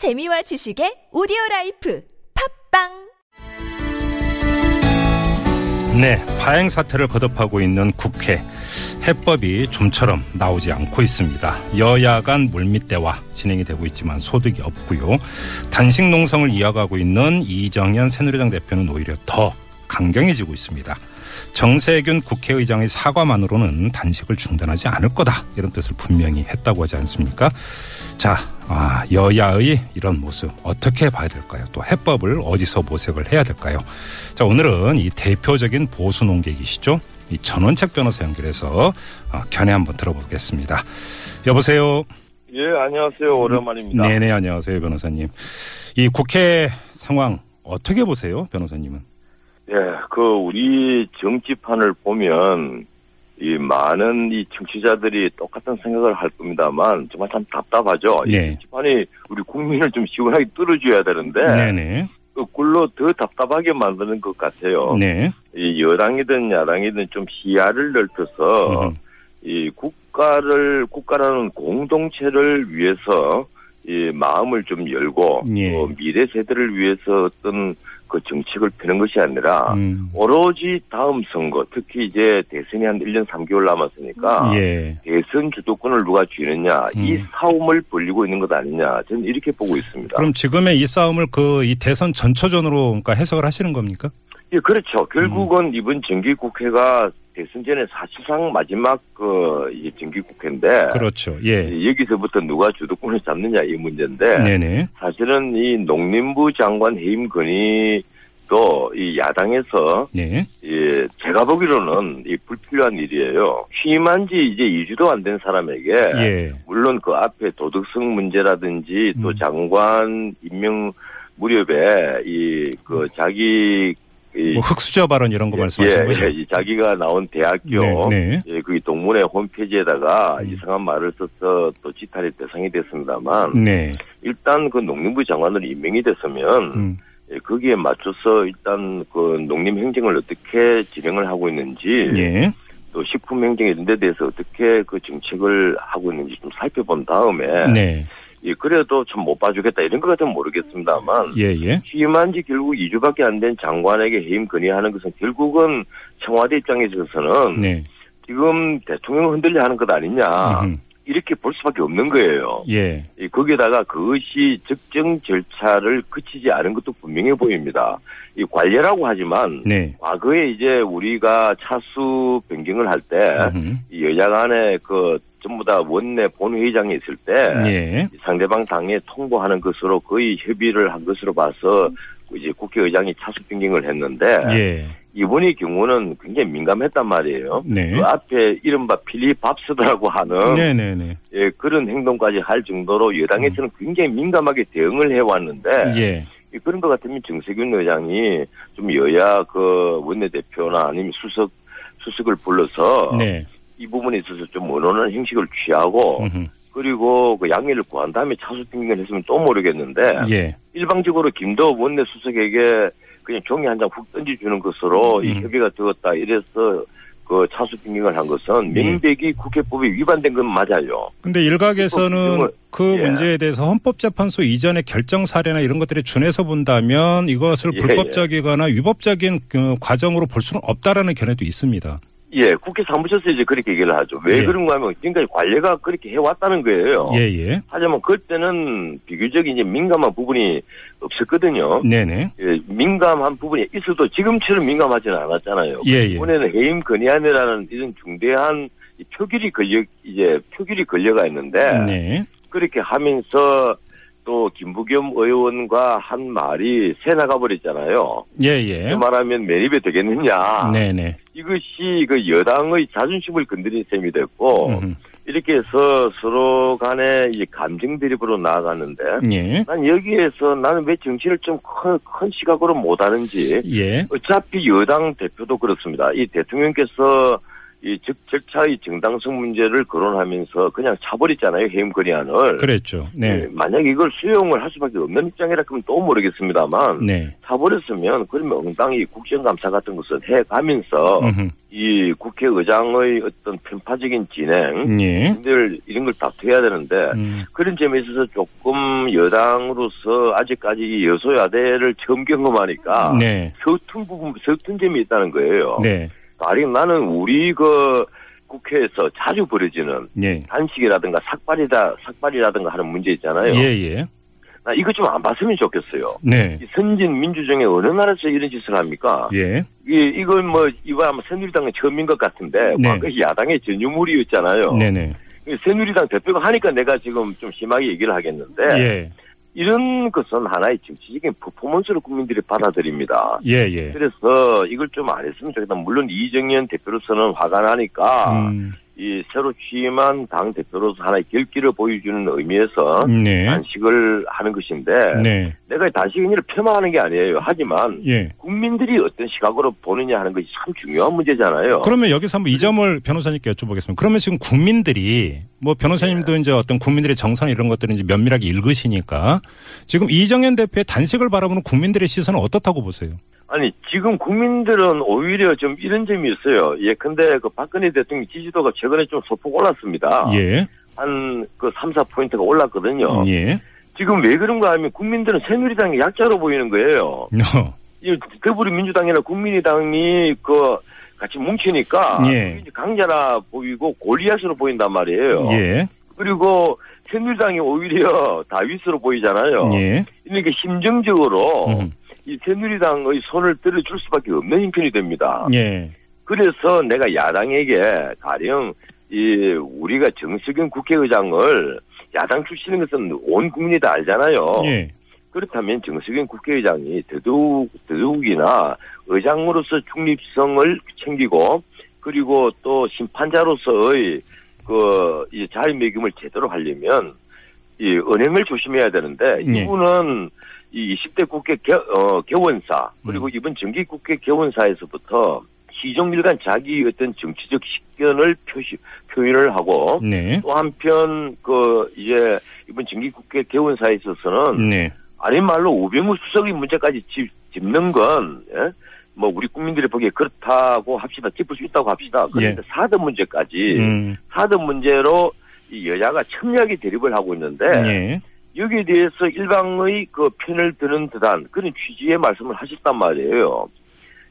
재미와 지식의 오디오 라이프 팟빵 네, 파행 사태를 거듭하고 있는 국회 해법이 좀처럼 나오지 않고 있습니다. 여야 간 물밑대화 진행이 되고 있지만 소득이 없고요. 단식 농성을 이어가고 있는 이정현 새누리당 대표는 오히려 더 강경해지고 있습니다. 정세균 국회의장의 사과만으로는 단식을 중단하지 않을 거다 이런 뜻을 분명히 했다고 하지 않습니까? 자, 아, 여야의 이런 모습 어떻게 봐야 될까요? 또 해법을 어디서 모색을 해야 될까요? 자, 오늘은 이 대표적인 보수 농객이시죠? 이 전원책 변호사 연결해서 어, 견해 한번 들어보겠습니다. 여보세요. 예, 안녕하세요. 오랜만입니다. 네네, 안녕하세요, 변호사님. 이 국회 상황 어떻게 보세요, 변호사님은? 예, 그 우리 정치판을 보면 이 많은 이 청취자들이 똑같은 생각을 할 겁니다만 정말 참 답답하죠. 이 네. 정치판이 우리 국민을 좀 시원하게 뚫어줘야 되는데 네네. 거꾸로 더 답답하게 만드는 것 같아요. 네. 이 여당이든 야당이든 좀 시야를 넓혀서 음. 이 국가를 국가라는 공동체를 위해서 이 마음을 좀 열고 예. 또 미래 세대를 위해서 어떤 그 정책을 펴는 것이 아니라 음. 오로지 다음 선거 특히 이제 대선이 한 1년 3개월 남았으니까 예. 대선 주도권을 누가 쥐느냐 이 음. 싸움을 벌리고 있는 것 아니냐 저는 이렇게 보고 있습니다. 그럼 지금의 이 싸움을 그 이 대선 전초전으로 그러니까 해석을 하시는 겁니까? 예, 그렇죠. 결국은 음. 이번 정기국회가 대선 전에 사실상 마지막 그 이제 정기국회인데 그렇죠. 예. 여기서부터 누가 주도권을 잡느냐 이 문제인데 네네. 사실은 이 농림부 장관 해임 건의도 이 야당에서 네. 예, 제가 보기로는 이 불필요한 일이에요. 취임한 지 이제 2주도 안 된 사람에게 예. 물론 그 앞에 도덕성 문제라든지 또 음. 장관 임명 무렵에 이 그 자기 이 뭐 흑수저 발언 이런 거 말씀하시는 예, 거죠? 예, 이 자기가 나온 대학교 네, 네. 예, 그 동문회 홈페이지에다가 음. 이상한 말을 써서 또 지탄의 대상이 됐습니다만 네. 일단 그 농림부 장관으로 임명이 됐으면 음. 예, 거기에 맞춰서 일단 그 농림 행정을 어떻게 진행을 하고 있는지 예. 또 식품 행정 이런 데 대해서 어떻게 그 정책을 하고 있는지 좀 살펴본 다음에 네. 예, 그래도 좀 못 봐주겠다 이런 것 같으면 모르겠습니다만 예, 예. 취임한 지 결국 2주밖에 안 된 장관에게 해임 건의하는 것은 결국은 청와대 입장에 있어서는 네. 지금 대통령을 흔들려 하는 것 아니냐 음흠. 이렇게 볼 수밖에 없는 거예요. 예. 이 거기에다가 그것이 적정 절차를 거치지 않은 것도 분명해 보입니다. 이 관례라고 하지만 네. 과거에 이제 우리가 차수 변경을 할때 음흠. 여야 간에 그 전부 다 원내 본회의장에 있을 때 예. 상대방 당에 통보하는 것으로 거의 협의를 한 것으로 봐서 이제 국회의장이 차수 변경을 했는데 예. 이번의 경우는 굉장히 민감했단 말이에요. 네. 그 앞에 이른바 필리밥스라고 하는 네, 네, 네. 예, 그런 행동까지 할 정도로 여당에서는 굉장히 민감하게 대응을 해왔는데 예. 이 그런 것 같으면 정세균 의장이 좀 여야 그 원내대표나 아니면 수석 수석을 불러서 네. 이 부분에 있어서 좀 원하는 형식을 취하고 음흠. 그리고 그 양해를 구한 다음에 차수 변경을 했으면 또 모르겠는데 예. 일방적으로 김도 원내 수석에게 그냥 종이 한 장 훅 던져주는 것으로 이 음. 협의가 되었다 이래서 그 차수 변경을 한 것은 예. 명백히 국회법에 위반된 건 맞아요. 근데 일각에서는 헌법 그 예. 문제에 대해서 헌법재판소 이전의 결정 사례나 이런 것들에 준해서 본다면 이것을 예, 불법적이거나 위법적인 그 과정으로 볼 수는 없다라는 견해도 있습니다. 예, 국회 사무처에서 이제 그렇게 얘기를 하죠. 왜 예. 그런가 하면 지금까지 관례가 그렇게 해왔다는 거예요. 예, 예. 하지만 그때는 비교적 이제 민감한 부분이 없었거든요. 네네. 예, 민감한 부분이 있어도 지금처럼 민감하지는 않았잖아요. 예, 예. 이번에는 해임 건의안이라는 이런 중대한 이 표결이 걸려 이제 표결이 걸려가 있는데 네. 그렇게 하면서 또 김부겸 의원과 한 말이 새 나가 버렸잖아요. 예, 예. 그 말하면 매입이 되겠느냐? 네네. 이것이 그 여당의 자존심을 건드린 셈이 됐고 음흠. 이렇게 해서 서로 간에 이 감정 대립으로 나아가는데 예. 난 여기에서 나는 왜 정치를 좀 큰 큰 시각으로 못 하는지 예. 어차피 여당 대표도 그렇습니다. 이 대통령께서 이 적, 절차의 정당성 문제를 거론하면서 그냥 차버렸잖아요. 해임 건의안을. 그랬죠. 네. 만약 이걸 수용을 할 수밖에 없는 입장이라 그러면 또 모르겠습니다만 네. 차버렸으면 그러면 엉당히 국정감사 같은 것을 해가면서 음흠. 이 국회의장의 어떤 편파적인 진행 예. 들 이런 걸 다투어야 되는데 음. 그런 점에 있어서 조금 여당으로서 아직까지 이 여소야대를 처음 경험하니까 네. 서툰 부분, 서툰 점이 있다는 거예요. 네. 아니 나는 우리 그 국회에서 자주 벌어지는 예. 단식이라든가 삭발이다, 삭발이라든가 하는 문제 있잖아요. 예, 예. 나 이거 좀 안 봤으면 좋겠어요. 네. 이 선진 민주정에 어느 나라에서 이런 짓을 합니까? 예. 이, 이건 뭐, 이거 아마 새누리당은 처음인 것 같은데, 네. 과거 야당의 전유물이었잖아요. 네네. 이 새누리당 대표가 하니까 내가 지금 좀 심하게 얘기를 하겠는데, 예. 이런 것은 하나의 정치적인 퍼포먼스로 국민들이 받아들입니다. 예, 예. 그래서 이걸 좀 안 했으면 좋겠다. 물론 이정현 대표로서는 화가 나니까 음. 이 새로 취임한 당 대표로서 하나의 결기를 보여주는 의미에서 네. 단식을 하는 것인데 네. 내가 단식 의미를 폄하하는 게 아니에요. 하지만 예. 국민들이 어떤 시각으로 보느냐 하는 것이 참 중요한 문제잖아요. 그러면 여기서 한번 이 점을 변호사님께 여쭤보겠습니다. 그러면 지금 국민들이 뭐 변호사님도 네. 이제 어떤 국민들의 정선 이런 것들을 이제 면밀하게 읽으시니까 지금 이정현 대표의 단식을 바라보는 국민들의 시선은 어떻다고 보세요? 아니 지금 국민들은 오히려 좀 이런 점이 있어요. 예, 근데 그 박근혜 대통령 지지도가 최근에 좀 소폭 올랐습니다. 예. 한 그 3, 4포인트가 올랐거든요. 예. 지금 왜 그런가 하면 국민들은 새누리당이 약자로 보이는 거예요. 어. 이 더불어민주당이나 국민의당이 그 같이 뭉치니까 예. 강자나 보이고 골리앗으로 보인단 말이에요. 예. 그리고 새누리당이 오히려 다윗으로 보이잖아요. 예. 이렇게 심정적으로 음. 이 새누리당의 손을 들어줄 수밖에 없는 형편이 됩니다. 예. 그래서 내가 야당에게 가령 이 우리가 정석영 국회의장을 야당 출신인 것은 온 국민이 다 알잖아요. 예. 그렇다면 정석영 국회의장이 더더욱 더더욱이나 의장으로서 중립성을 챙기고 그리고 또 심판자로서의 그 이 자유 매김을 제대로 하려면 이 은행을 조심해야 되는데 예. 이분은 이 20대 국회 개, 어, 개원사 그리고 음. 이번 정기 국회 개원사에서부터 시종일관 자기 어떤 정치적 식견을 표시 표현을 하고 네. 또 한편 그 이제 이번 정기 국회 개원사에 있어서는 네. 아닌 말로 우병우 수석의 문제까지 짚, 짚는 건, 예? 뭐, 우리 국민들이 보기에 그렇다고 합시다. 짚을 수 있다고 합시다. 그런데 사드 문제까지, 음. 사드 문제로 이 여야가 첨예하게 대립을 하고 있는데, 예. 여기에 대해서 일방의 그 편을 드는 듯한 그런 취지의 말씀을 하셨단 말이에요.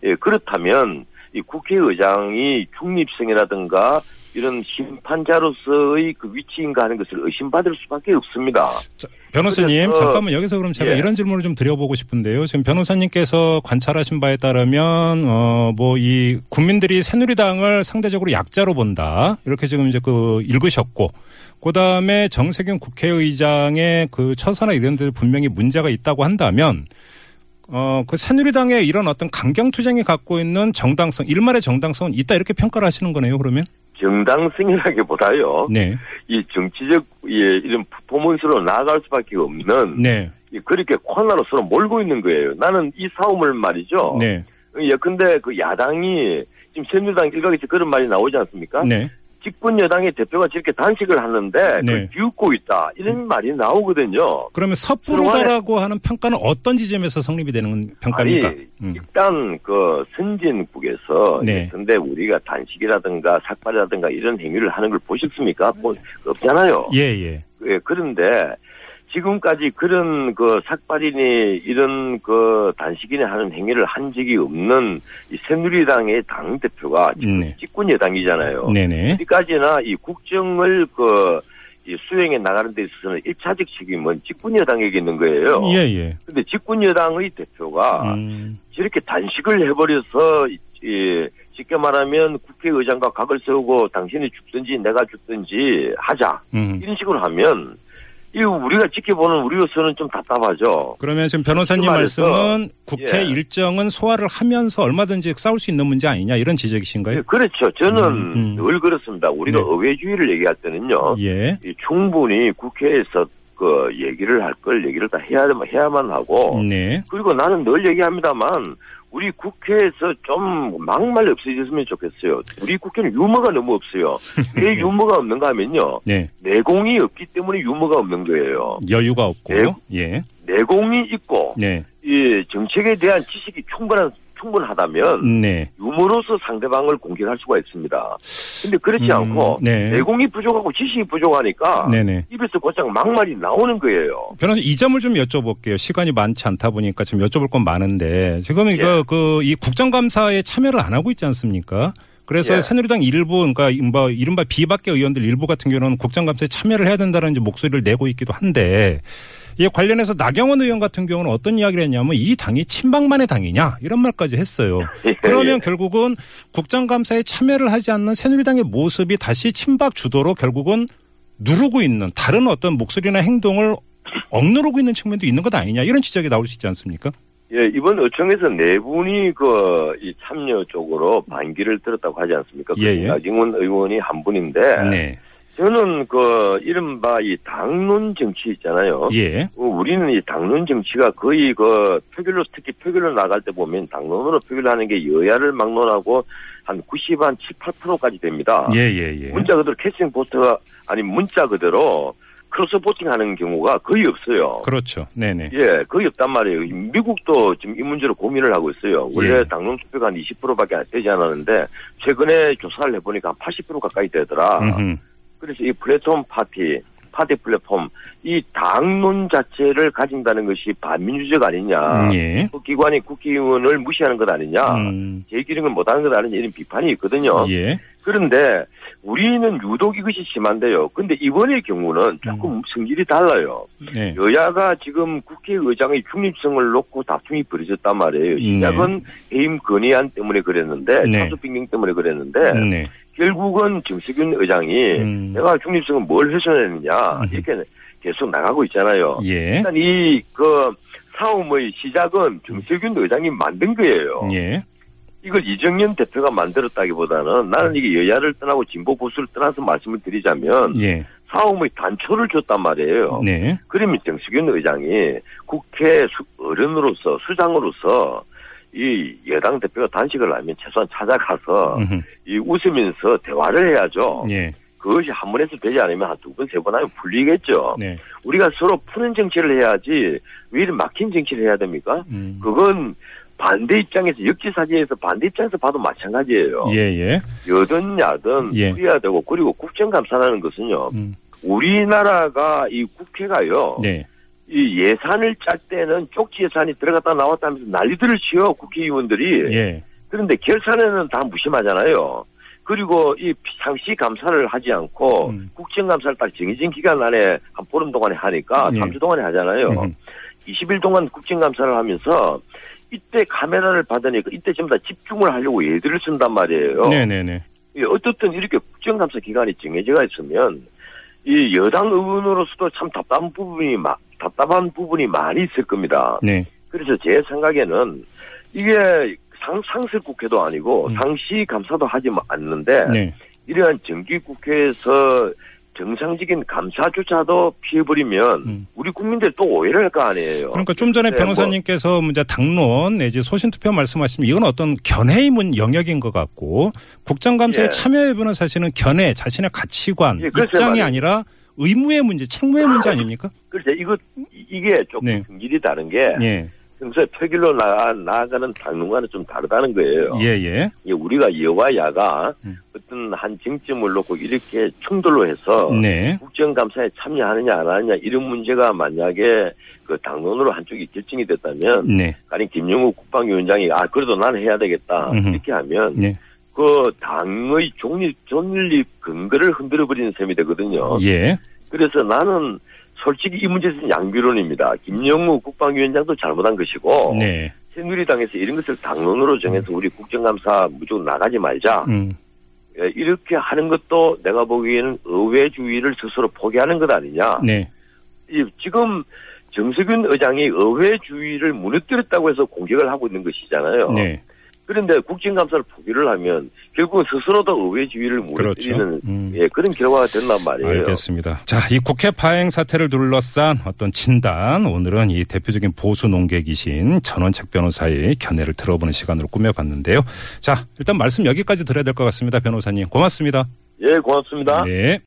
예, 그렇다면, 이 국회의장이 중립성이라든가 이런 심판자로서의 그 위치인가 하는 것을 의심받을 수밖에 없습니다. 자, 변호사님 잠깐만 여기서 그럼 제가 예. 이런 질문을 좀 드려보고 싶은데요. 지금 변호사님께서 관찰하신 바에 따르면 어 뭐 이 국민들이 새누리당을 상대적으로 약자로 본다 이렇게 지금 이제 그 읽으셨고 그다음에 정세균 국회의장의 그 처사나 이런 데 분명히 문제가 있다고 한다면 어 그 새누리당의 이런 어떤 강경 투쟁이 갖고 있는 정당성 일말의 정당성은 있다 이렇게 평가를 하시는 거네요. 그러면 정당성이라기보다요. 네, 이 정치적 예, 이런 퍼포먼스로 나아갈 수밖에 없는 네, 이 그렇게 코너로 서로 몰고 있는 거예요. 나는 이 싸움을 말이죠. 네, 예컨대 그 야당이 지금 새누리당 일각에서 그런 말이 나오지 않습니까? 네, 집권 여당의 대표가 저렇게 단식을 하는데 네. 그걸 비웃고 있다 이런 말이 나오거든요. 그러면 섣부르다라고 하는 평가는 어떤 지점에서 성립이 되는 평가입니까? 아니, 음. 일단 그 선진국에서 네. 근데 우리가 단식이라든가 삭발이라든가 이런 행위를 하는 걸 보셨습니까? 뭐 없잖아요. 예, 예. 예, 그런데 지금까지 그런 그 삭발이니 이런 그 단식이니 하는 행위를 한 적이 없는 이 새누리당의 당 대표가 지금 네. 집권 여당이잖아요. 네네. 어디까지나 이 국정을 그이 수행해 나가는 데 있어서는 일차적 책임은 집권 여당에게 있는 거예요. 예, 예. 근데 집권 여당의 대표가 음, 저렇게 단식을 해버려서 이- 이 쉽게 말하면 국회의장과 각을 세우고 당신이 죽든지 내가 죽든지 하자 음. 이런 식으로 하면 이 우리가 지켜보는 우리로서는 좀 답답하죠. 그러면 지금 변호사님 그 말씀은 국회 예. 일정은 소화를 하면서 얼마든지 싸울 수 있는 문제 아니냐 이런 지적이신가요? 예, 그렇죠. 저는 음, 음. 늘 그렇습니다. 우리가 네. 의회주의를 얘기할 때는요. 예. 이 충분히 국회에서 그 얘기를 할 걸 얘기를 다 해야 해야만 하고 네. 그리고 나는 늘 얘기합니다만 우리 국회에서 좀 막말 없어졌으면 좋겠어요. 우리 국회는 유머가 너무 없어요. 왜 유머가 없는가 하면요. 네. 내공이 없기 때문에 유머가 없는 거예요. 여유가 없고. 네. 예. 내공이 있고 네. 이 정책에 대한 지식이 충분한 충분하다면 네. 유머로서 상대방을 공격할 수가 있습니다. 근데 그렇지 음, 않고 네. 내공이 부족하고 지식이 부족하니까 네네. 입에서 곧장 막말이 나오는 거예요. 변호사 이 점을 좀 여쭤볼게요. 시간이 많지 않다 보니까 지금 여쭤볼 건 많은데 지금 이거 예. 그이 국정감사에 참여를 안 하고 있지 않습니까? 그래서 예. 새누리당 일부 그러니까 뭐 이른바 비박계 의원들 일부 같은 경우는 국정감사에 참여를 해야 된다는 목소리를 내고 있기도 한데 이 관련해서 나경원 의원 같은 경우는 어떤 이야기를 했냐면 이 당이 친박만의 당이냐 이런 말까지 했어요. 예, 그러면 예. 결국은 국정감사에 참여를 하지 않는 새누리당의 모습이 다시 친박 주도로 결국은 누르고 있는 다른 어떤 목소리나 행동을 억누르고 있는 측면도 있는 것 아니냐 이런 지적이 나올 수 있지 않습니까? 예, 이번 의총에서 네 분이 그, 이 참여 쪽으로 반기를 들었다고 하지 않습니까? 예, 예. 나경원 의원이 한 분인데, 네. 저는 그, 이른바 이 당론 정치 있잖아요. 예. 어, 우리는 이 당론 정치가 거의 그 표결로, 특히 표결로 나갈 때 보면 당론으로 표결하는 게 여야를 막론하고 한 90, 한 7, 8%까지 됩니다. 예, 예, 예. 문자 그대로 캐스팅 보트가, 아니, 문자 그대로 cross voting 하는 경우가 거의 없어요. 그렇죠. 네네. 예, 거의 없단 말이에요. 미국도 지금 이 문제로 고민을 하고 있어요. 원래 예. 당론 투표가 한 20%밖에 안 되지 않았는데 최근에 조사를 해보니까 한 80% 가까이 되더라. 음흠. 그래서 이 platform party, party platform, 이 당론 자체를 가진다는 것이 반민주적 아니냐. 음, 예. 그 기관이 국회의원을 무시하는 것 아니냐. 음, 제 기능을 못하는 것 아니냐 이런 비판이 있거든요. 예. 그런데 우리는 유독 이것이 심한데요. 근데 이번의 경우는 조금 성질이 달라요. 네. 여야가 지금 국회의장의 중립성을 놓고 다툼이 벌어졌단 말이에요. 네. 시작은 해임 건의안 때문에 그랬는데 네. 차수 빙빙 때문에 그랬는데 네. 결국은 정세균 의장이 음. 내가 중립성을 뭘 훼손했느냐 음. 이렇게 계속 나가고 있잖아요. 예. 일단 이 그 싸움의 시작은 정세균 의장이 만든 거예요. 예. 이걸 이정현 대표가 만들었다기보다는 나는 이게 여야를 떠나고 진보 보수를 떠나서 말씀을 드리자면 예. 싸움의 단초를 줬단 말이에요. 네. 그러면 정수균 의장이 국회 수- 어른으로서 수장으로서 이 여당 대표가 단식을 하면 최소한 찾아가서 음흠. 이 웃으면서 대화를 해야죠. 예. 그것이 한 번에서 되지 않으면 한 두 번, 세 번 하면 풀리겠죠. 네. 우리가 서로 푸는 정치를 해야지 왜 이렇게 막힌 정치를 해야 됩니까? 음. 그건 반대 입장에서 역지사지에서 반대 입장에서 봐도 마찬가지예요. 예, 예. 여든 야든 예. 풀어야 되고 그리고 국정감사라는 것은요. 음. 우리나라가 이 국회가요. 네. 이 예산을 짤 때는 쪽지 예산이 들어갔다 나왔다 하면서 난리들을 치요 국회의원들이. 예. 그런데 결산에는 다 무심하잖아요. 그리고 이 상시 감사를 하지 않고 음. 국정감사를 딱 정해진 기간 안에 한 보름 동안에 하니까 예. 3주 동안에 하잖아요. 음흠. 20일 동안 국정감사를 하면서 이때 카메라를 받으니까 이때 전부 다 집중을 하려고 예들을 쓴단 말이에요. 네네네. 예, 어떻든 이렇게 국정감사 기간이 정해져 있으면 이 여당 의원으로서도 참 답답한 부분이 마, 답답한 부분이 많이 있을 겁니다. 네. 그래서 제 생각에는 이게 상, 상설 국회도 아니고 음. 상시 감사도 하지 않는데 네. 이러한 정기 국회에서 정상적인 감사조차도 피해버리면 음. 우리 국민들 또 오해를 할 거 아니에요. 그러니까 좀 전에 네, 변호사님께서 이제 당론 내지 소신 투표 말씀하시면 이건 어떤 견해의 문 영역인 것 같고 국정감사에 예. 참여해보는 사실은 견해 자신의 가치관 예, 글쎄 입장이. 아니라 의무의 문제 책무의 문제 아닙니까? 그래서 이거 이- 이게 조금 네. 성질이 다른 게 예. 평소에 표결로 나가, 나아가는 당론과는 좀 다르다는 거예요. 예, 예. 이게 우리가 여와 야가 음. 어떤 한 쟁점을 놓고 이렇게 충돌로 해서 네. 국정감사에 참여하느냐 안 하느냐 이런 문제가 만약에 그 당론으로 한쪽이 결정이 됐다면 네. 아니 김영우 국방위원장이 아 그래도 나는 해야 되겠다 음흠. 이렇게 하면 네. 그 당의 중립 존립 근거를 흔들어 버리는 셈이 되거든요. 예. 그래서 나는 솔직히 이 문제는 양비론입니다. 김영우 국방위원장도 잘못한 것이고 네. 새누리당에서 이런 것을 당론으로 정해서 우리 국정감사 무조건 나가지 말자. 음. 예, 이렇게 하는 것도 내가 보기에는 의회주의를 스스로 포기하는 것 아니냐. 네. 이- 지금 정세균 의장이 의회주의를 무너뜨렸다고 해서 공격을 하고 있는 것이잖아요. 네. 그런데 국정감사를 포기를 하면 결국은 스스로 도 의회 지위를 무너뜨리는 그렇죠. 음. 예, 그런 결과가 된단 말이에요. 알겠습니다. 자, 이 국회 파행 사태를 둘러싼 어떤 진단, 오늘은 이 대표적인 보수 농객이신 전원책 변호사의 견해를 들어보는 시간으로 꾸며봤는데요. 자, 일단 말씀 여기까지 드려야 될 것 같습니다. 변호사님. 고맙습니다. 예, 고맙습니다. 네.